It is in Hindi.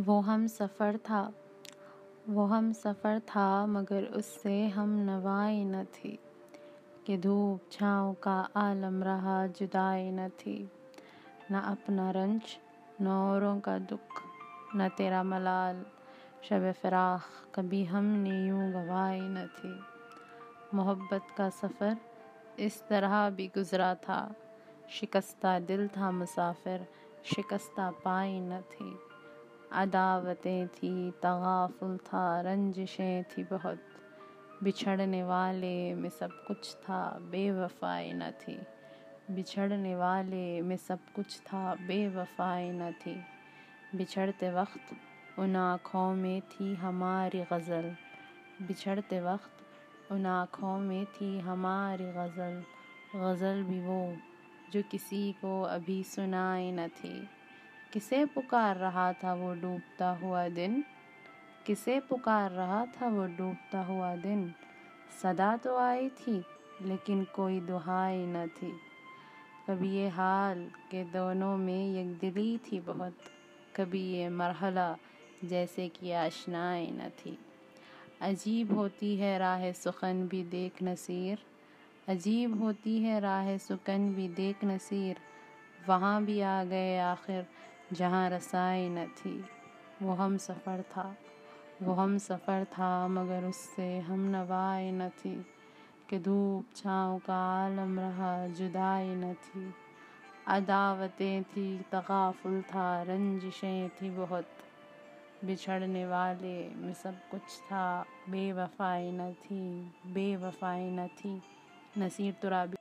वो हम सफ़र था। वो हम सफ़र था, मगर उससे हम नवाई न थी। कि धूप छाँव का आलम रहा, जुदाई न थी। न अपना रंज न औरों का दुख, न तेरा मलाल। शब फ़राख कभी हमने यूँ गवाई न थी। मोहब्बत का सफ़र इस तरह भी गुज़रा था। शिकस्ता दिल था मुसाफिर, शिकस्ता पाई न थी। अदावतें थी, तगाफुल था, रंजिशें थी बहुत। बिछड़ने वाले में सब कुछ था, बेवफाई न थी। बिछड़ने वाले में सब कुछ था, बेवफाई न थी। बिछड़ते वक्त उन आँखों में थी हमारी गज़ल। बिछड़ते वक्त उन आँखों में थी हमारी गज़ल। गज़ल भी वो, जो किसी को अभी सुनाई न थी। किसे पुकार रहा था वो डूबता हुआ दिन? किसे पुकार रहा था वो डूबता हुआ दिन? सदा तो आई थी, लेकिन कोई दुहाई न थी। कभी ये हाल के दोनों में एक दिली थी बहुत, कभी ये मरहला जैसे कि आशनाई न थी। अजीब होती है राह सुखन भी देख नसीर, अजीब होती है राह सुकन भी देख नसीर। वहाँ भी आ गए आखिर जहाँ रसाई न थी, वो हम सफ़र था। वो हम सफ़र था, मगर उससे हम नवाई न थी कि धूप छाँव का आलम रहा जुदाई न थी। अदावतें थी, तगाफुल था, रंजिशें थी बहुत। बिछड़ने वाले में सब कुछ था बेवफाई न थी बेवफाई न थी। नसीर तुराबी